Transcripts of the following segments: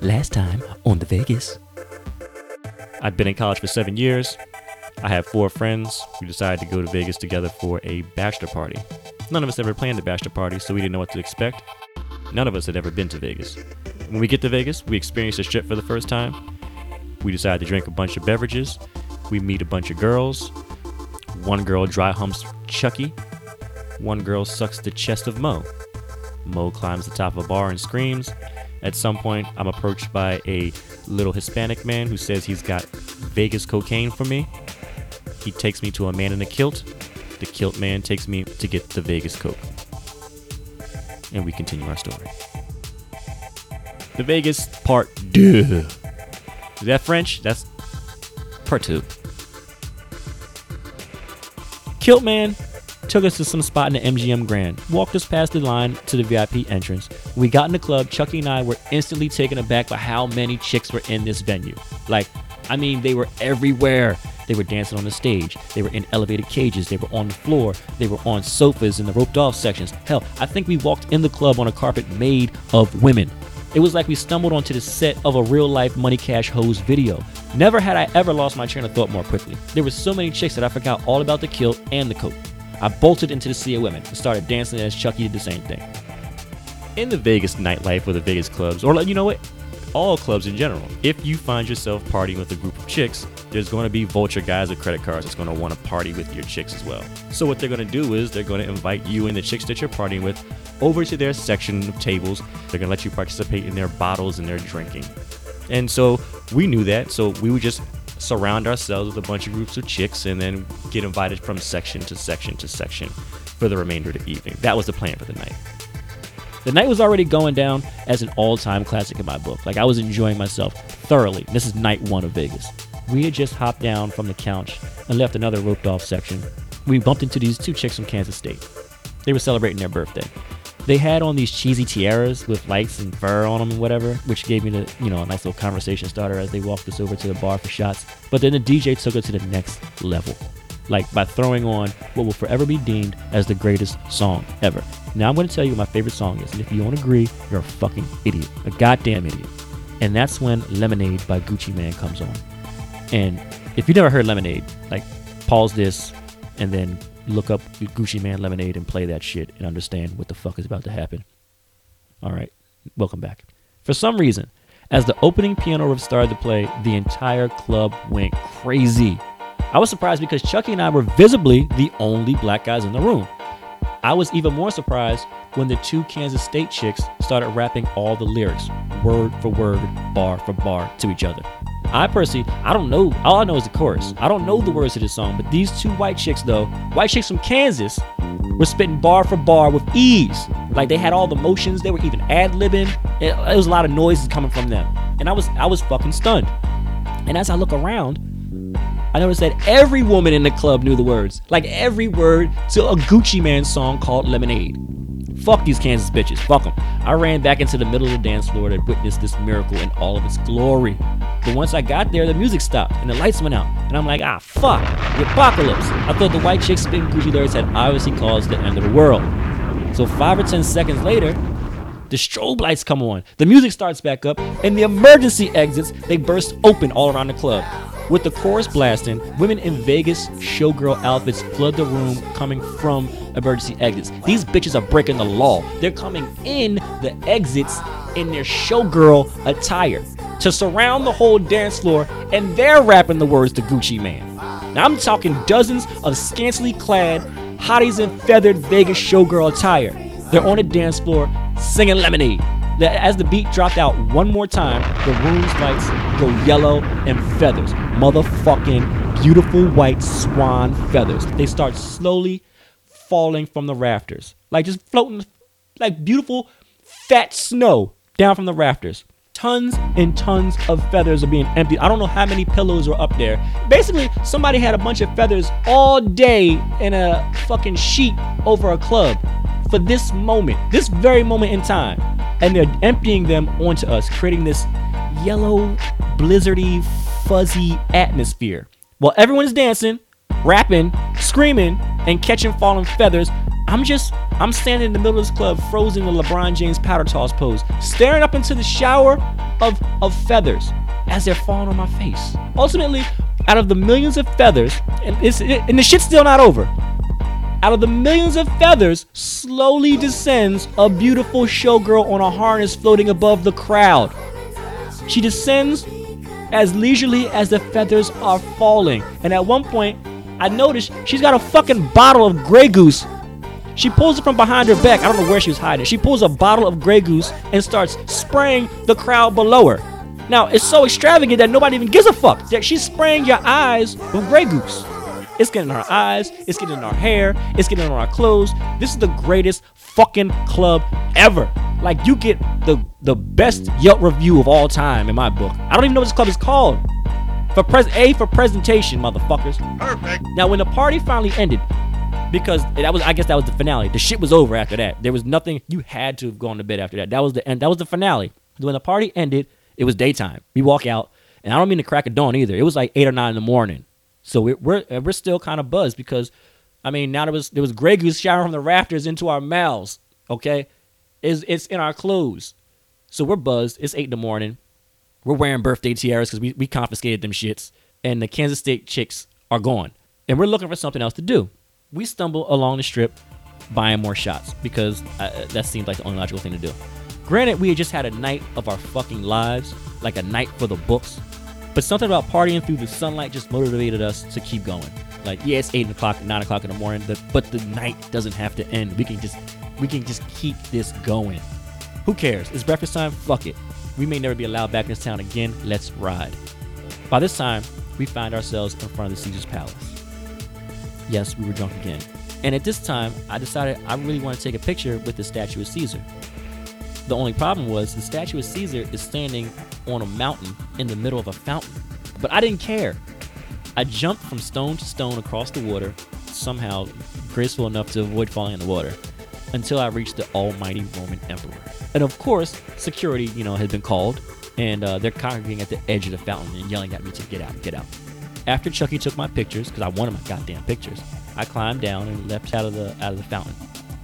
Last time on the Vegas. I'd been in college for seven years. I had four friends. We decided to go to Vegas together for a bachelor party. None of us ever planned a bachelor party, so we didn't know what to expect. None of us had ever been to Vegas. When we get to Vegas, we experience the strip for the first time. We decide to drink a bunch of beverages. We meet a bunch of girls. One girl dry humps Chucky. One girl sucks the chest of Mo. Mo climbs the top of a bar and screams. At some point, I'm approached by a little Hispanic man who says he's got Vegas cocaine for me. He takes me to a man in a kilt. The kilt man takes me to get the Vegas coke. And we continue our story. The Vegas part deux. Is that French? That's part two. Kilt man took us to some spot in the MGM Grand, walked us past the line to the VIP entrance. We got in the club, Chucky and I were instantly taken aback by how many chicks were in this venue. Like, I mean, they were everywhere. They were dancing on the stage. They were in elevated cages. They were on the floor. They were on sofas in the roped off sections. Hell, I think we walked in the club on a carpet made of women. It was like we stumbled onto the set of a real life Money Cash Hoes video. Never had I ever lost my train of thought more quickly. There were so many chicks that I forgot all about the kilt and the coat. I bolted into the sea of women and started dancing as Chucky did the same thing. In the Vegas nightlife or the Vegas clubs, or you know what, all clubs in general, if you find yourself partying with a group of chicks, there's going to be vulture guys with credit cards that's going to want to party with your chicks as well. So what they're going to do is they're going to invite you and the chicks that you're partying with over to their section of tables. They're going to let you participate in their bottles and their drinking. And so we knew that, so we would just surround ourselves with a bunch of groups of chicks and then get invited from section to section to section for the remainder of the evening. That was the plan for the night. The night was already going down as an all time classic in my book. Like I was enjoying myself thoroughly. This is night one of Vegas. We had just hopped down from the couch and left another roped off section. We bumped into these two chicks from Kansas State. They were celebrating their birthday. They had on these cheesy tiaras with lights and fur on them and whatever, which gave me the you know a nice little conversation starter as they walked us over to the bar for shots. But then the DJ took it to the next level, like by throwing on what will forever be deemed as the greatest song ever. Now I'm going to tell you what my favorite song is, and if you don't agree, you're a fucking idiot, a goddamn idiot. And that's when Lemonade by Gucci Mane comes on. And if you've never heard Lemonade, like pause this and then look up Gucci Mane Lemonade and play that shit and understand what the fuck is about to happen. All right, welcome back. For some reason, as the opening piano riff started to play, the entire club went crazy. I was surprised because Chucky and I were visibly the only black guys in the room. I was even more surprised when the two Kansas State chicks started rapping all the lyrics, word for word, bar for bar, to each other. I personally, I don't know. All I know is the chorus. I don't know the words to this song, but these two white chicks, though, white chicks from Kansas, were spitting bar for bar with ease. Like they had all the motions. They were even ad libbing. It, it was a lot of noises coming from them, and I was, I was fucking stunned. And as I look around, I noticed that every woman in the club knew the words, like every word to a Gucci Mane song called Lemonade. Fuck these Kansas bitches. Fuck them. I ran back into the middle of the dance floor to witness this miracle in all of its glory. But once I got there, the music stopped and the lights went out. And I'm like, ah, fuck, the apocalypse. I thought the white chick spitting Gucci lyrics had obviously caused the end of the world. So five or ten seconds later, the strobe lights come on, the music starts back up, and the emergency exits, they burst open all around the club. With the chorus blasting, women in Vegas showgirl outfits flood the room coming from emergency exits. These bitches are breaking the law. They're coming in the exits in their showgirl attire to surround the whole dance floor, and they're rapping the words to Gucci Man. Now I'm talking dozens of scantily clad, hotties in feathered Vegas showgirl attire. They're on the dance floor singing Lemonade. As the beat dropped out one more time, the room's lights go yellow and feathers. Motherfucking beautiful white swan feathers. They start slowly falling from the rafters. Like just floating, like beautiful fat snow down from the rafters. Tons and tons of feathers are being emptied. I don't know how many pillows are up there. Basically, somebody had a bunch of feathers all day in a fucking sheet over a club for this moment, this very moment in time. And they're emptying them onto us, creating this yellow, blizzardy, fuzzy atmosphere. While everyone's dancing, rapping, screaming, and catching falling feathers, I'm just, I'm standing in the middle of this club, frozen in LeBron James powder toss pose, staring up into the shower of, of feathers as they're falling on my face. Ultimately, out of the millions of feathers, and, it's, and the shit's still not over. Out of the millions of feathers, slowly descends a beautiful showgirl on a harness floating above the crowd. She descends as leisurely as the feathers are falling. And at one point, I noticed she's got a fucking bottle of Grey Goose. She pulls it from behind her back. I don't know where she was hiding. She pulls a bottle of Grey Goose and starts spraying the crowd below her. Now, it's so extravagant that nobody even gives a fuck. That she's spraying your eyes with Grey Goose. It's getting in our eyes, it's getting in our hair, it's getting in our clothes. This is the greatest fucking club ever. Like you get the the best Yelp review of all time in my book. I don't even know what this club is called. For pres A for presentation, motherfuckers. Perfect. Now when the party finally ended, because that was I guess that was the finale. The shit was over after that. There was nothing you had to have gone to bed after that. That was the end. That was the finale. When the party ended, it was daytime. We walk out, and I don't mean to crack a dawn either. It was like eight or nine in the morning. So we're we're, we're still kind of buzzed because, I mean, now there was there was Grey Goose showering from the rafters into our mouths. Okay, it's it's in our clothes. So we're buzzed. It's eight in the morning. We're wearing birthday tiaras because we we confiscated them shits, and the Kansas State chicks are gone, and we're looking for something else to do. We stumble along the strip, buying more shots because uh, that seemed like the only logical thing to do. Granted, we had just had a night of our fucking lives, like a night for the books. But something about partying through the sunlight just motivated us to keep going. Like, yeah, it's eight o'clock, nine o'clock in the morning, but the night doesn't have to end. We can just we can just keep this going. Who cares? It's breakfast time. Fuck it. We may never be allowed back in this town again. Let's ride. By this time, we find ourselves in front of the Caesar's Palace. Yes, we were drunk again. And at this time, I decided I really want to take a picture with the statue of Caesar. The only problem was the statue of Caesar is standing on a mountain in the middle of a fountain. But I didn't care. I jumped from stone to stone across the water, somehow graceful enough to avoid falling in the water, until I reached the almighty Roman emperor. And of course, security, you know, had been called, and uh, they're congregating at the edge of the fountain and yelling at me to get out, get out. After Chucky took my pictures, because I wanted my goddamn pictures, I climbed down and left out of the out of the fountain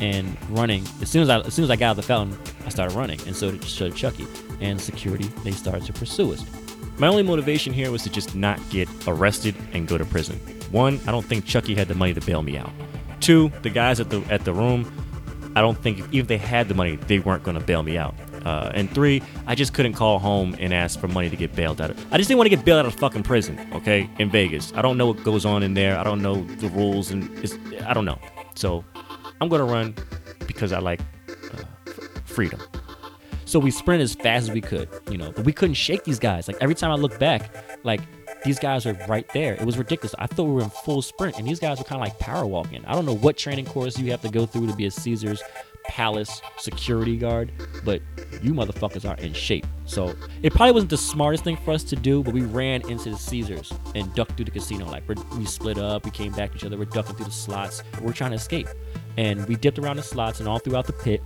and running. As soon as I as soon as I got out of the fountain, I started running, and so did, so did Chucky. And security they started to pursue us. My only motivation here was to just not get arrested and go to prison. One, I don't think Chucky had the money to bail me out. Two, the guys at the at the room, I don't think even if they had the money, they weren't going to bail me out. Uh, and three, I just couldn't call home and ask for money to get bailed out. I just didn't want to get bailed out of fucking prison, okay, in Vegas. I don't know what goes on in there. I don't know the rules, and I don't know. So I'm gonna run because I like uh, freedom. So we sprint as fast as we could, you know, but we couldn't shake these guys. Like every time I look back, like these guys are right there. It was ridiculous. I thought we were in full sprint, and these guys were kind of like power walking. I don't know what training course you have to go through to be a Caesars Palace security guard, but you motherfuckers are in shape. So it probably wasn't the smartest thing for us to do, but we ran into the Caesars and ducked through the casino. Like we split up, we came back to each other, we're ducking through the slots, we're trying to escape. And we dipped around the slots and all throughout the pit,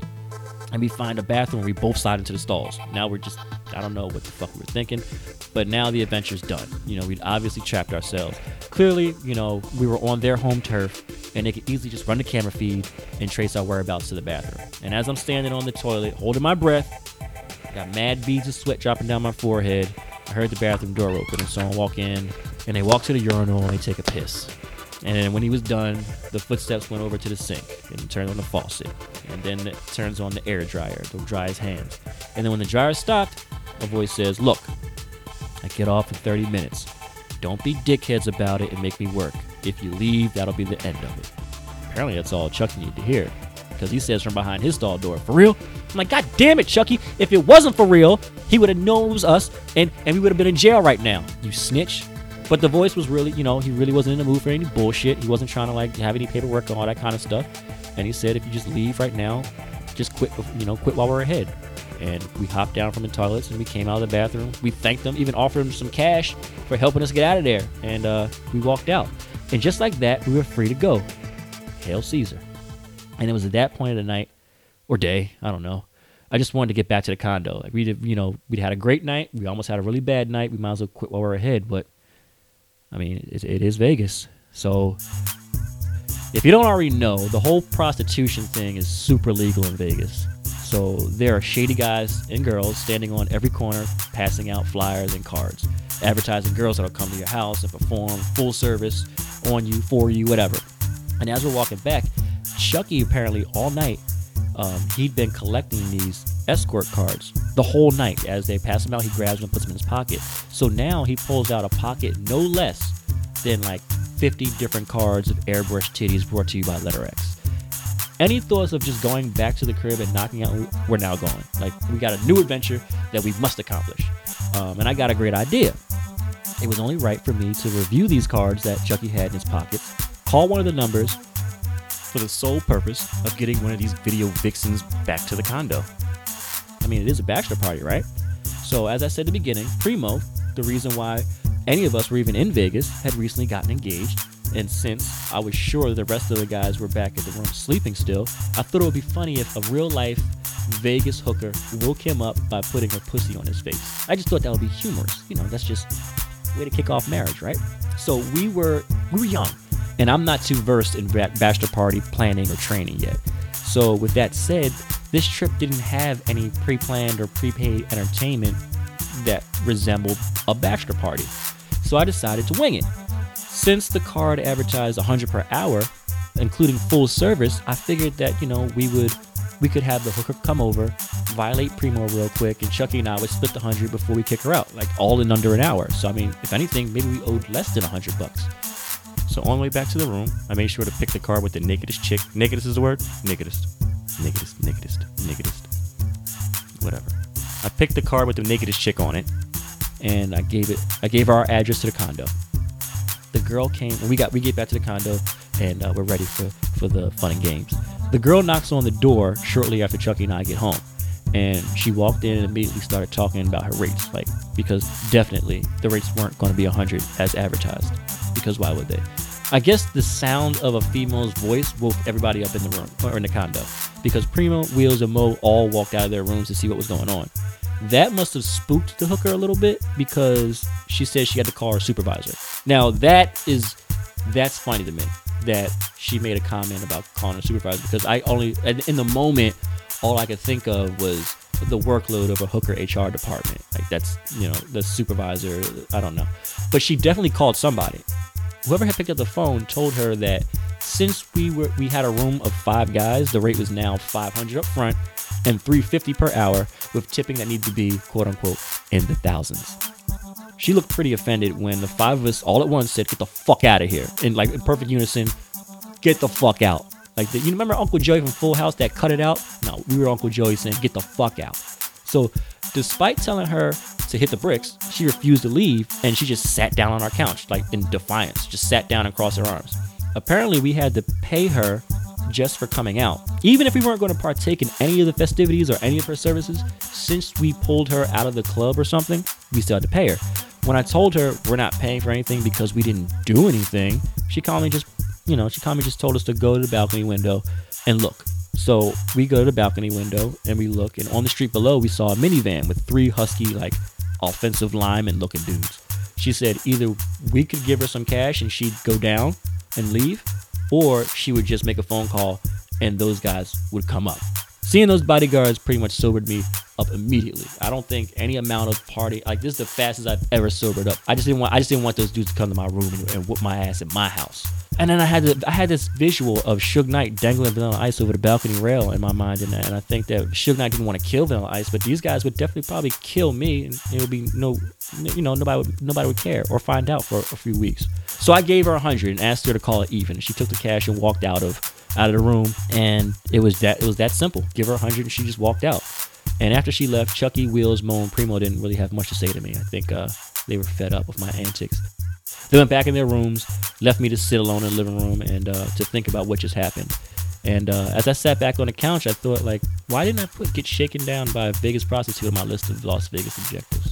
and we find a bathroom. We both slide into the stalls. Now we're just, I don't know what the fuck we were thinking, but now the adventure's done. You know, we'd obviously trapped ourselves. Clearly, you know, we were on their home turf, and they could easily just run the camera feed and trace our whereabouts to the bathroom. And as I'm standing on the toilet, holding my breath, got mad beads of sweat dropping down my forehead. I heard the bathroom door open, and someone walk in, and they walk to the urinal and they take a piss. And then when he was done, the footsteps went over to the sink and turned on the faucet. And then it turns on the air dryer to dry his hands. And then when the dryer stopped, a voice says, Look, I get off in 30 minutes. Don't be dickheads about it and make me work. If you leave, that'll be the end of it. Apparently, that's all Chucky needed to hear. Because he says from behind his stall door, For real? I'm like, God damn it, Chucky. If it wasn't for real, he would have known it was us and, and we would have been in jail right now. You snitch. But the voice was really, you know, he really wasn't in the mood for any bullshit. He wasn't trying to like have any paperwork and all that kind of stuff. And he said, if you just leave right now, just quit, you know, quit while we're ahead. And we hopped down from the toilets and we came out of the bathroom. We thanked them, even offered them some cash for helping us get out of there. And uh, we walked out. And just like that, we were free to go. Hail Caesar. And it was at that point of the night or day, I don't know. I just wanted to get back to the condo. Like we did, you know, we'd had a great night. We almost had a really bad night. We might as well quit while we're ahead. But I mean, it, it is Vegas. So If you don't already know, the whole prostitution thing is super legal in Vegas. So there are shady guys and girls standing on every corner, passing out flyers and cards, advertising girls that'll come to your house and perform full service on you, for you, whatever. And as we're walking back, Chucky apparently all night, um, he'd been collecting these escort cards the whole night. As they pass them out, he grabs them and puts them in his pocket. So now he pulls out a pocket no less than like 50 different cards of airbrush titties brought to you by Letter X. Any thoughts of just going back to the crib and knocking out? We're now going. Like we got a new adventure that we must accomplish, um, and I got a great idea. It was only right for me to review these cards that Chucky had in his pocket call one of the numbers, For the sole purpose of getting one of these video vixens back to the condo. I mean, it is a bachelor party, right? So, as I said at the beginning, Primo, the reason why any of us were even in Vegas, had recently gotten engaged. And since I was sure the rest of the guys were back at the room sleeping still, I thought it would be funny if a real life Vegas hooker woke him up by putting her pussy on his face. I just thought that would be humorous. You know, that's just way to kick off marriage, right? So we were we were young, and I'm not too versed in bachelor party planning or training yet. So with that said, this trip didn't have any pre-planned or prepaid entertainment that resembled a bachelor party. So I decided to wing it. Since the card advertised 100 per hour, including full service, I figured that you know we would we could have the hooker come over, violate Primo real quick, and Chucky and I would split the hundred before we kick her out, like all in under an hour. So I mean, if anything, maybe we owed less than 100 bucks. So on the way back to the room, I made sure to pick the card with the nakedest chick. Nakedest is the word? Nakedest. Nakedest, nakedest, nakedest. Whatever. I picked the card with the nakedest chick on it. and I gave it I gave our address to the condo. The girl came and we got we get back to the condo and uh, we're ready for for the fun and games. The girl knocks on the door shortly after Chucky and I get home. And she walked in and immediately started talking about her rates, like because definitely the rates weren't going to be 100 as advertised. Because why would they? I guess the sound of a female's voice woke everybody up in the room or in the condo because Primo, Wheels, and Mo all walked out of their rooms to see what was going on. That must have spooked the hooker a little bit because she said she had to call her supervisor. Now that is that's funny to me that she made a comment about calling her supervisor because I only in the moment all I could think of was the workload of a hooker HR department. Like that's you know the supervisor. I don't know, but she definitely called somebody. Whoever had picked up the phone told her that since we were we had a room of five guys, the rate was now 500 up front and 350 per hour with tipping that needed to be quote unquote in the thousands. She looked pretty offended when the five of us all at once said, "Get the fuck out of here!" in like in perfect unison, "Get the fuck out!" Like the, you remember Uncle Joey from Full House that cut it out? No, we were Uncle Joey saying, "Get the fuck out!" So, despite telling her to hit the bricks, she refused to leave and she just sat down on our couch, like in defiance, just sat down and crossed her arms. Apparently, we had to pay her just for coming out. Even if we weren't going to partake in any of the festivities or any of her services, since we pulled her out of the club or something, we still had to pay her. When I told her we're not paying for anything because we didn't do anything, she calmly just, you know, she calmly just told us to go to the balcony window and look. So we go to the balcony window and we look, and on the street below, we saw a minivan with three husky, like offensive lineman looking dudes. She said either we could give her some cash and she'd go down and leave, or she would just make a phone call and those guys would come up. Seeing those bodyguards pretty much sobered me up immediately. I don't think any amount of party like this is the fastest I've ever sobered up. I just didn't want I just didn't want those dudes to come to my room and, and whoop my ass at my house. And then I had I had this visual of Suge Knight dangling Vanilla Ice over the balcony rail in my mind, and, and I think that Suge Knight didn't want to kill Vanilla Ice, but these guys would definitely probably kill me, and it would be no, you know, nobody would nobody would care or find out for a few weeks. So I gave her a hundred and asked her to call it even. She took the cash and walked out of out of the room, and it was that it was that simple. Give her a hundred, and she just walked out. And after she left, Chucky, Wheels, Mo, and Primo didn't really have much to say to me. I think uh, they were fed up with my antics. They went back in their rooms, left me to sit alone in the living room and uh, to think about what just happened. And uh, as I sat back on the couch, I thought, like, why didn't I put get shaken down by a Vegas prostitute on my list of Las Vegas objectives?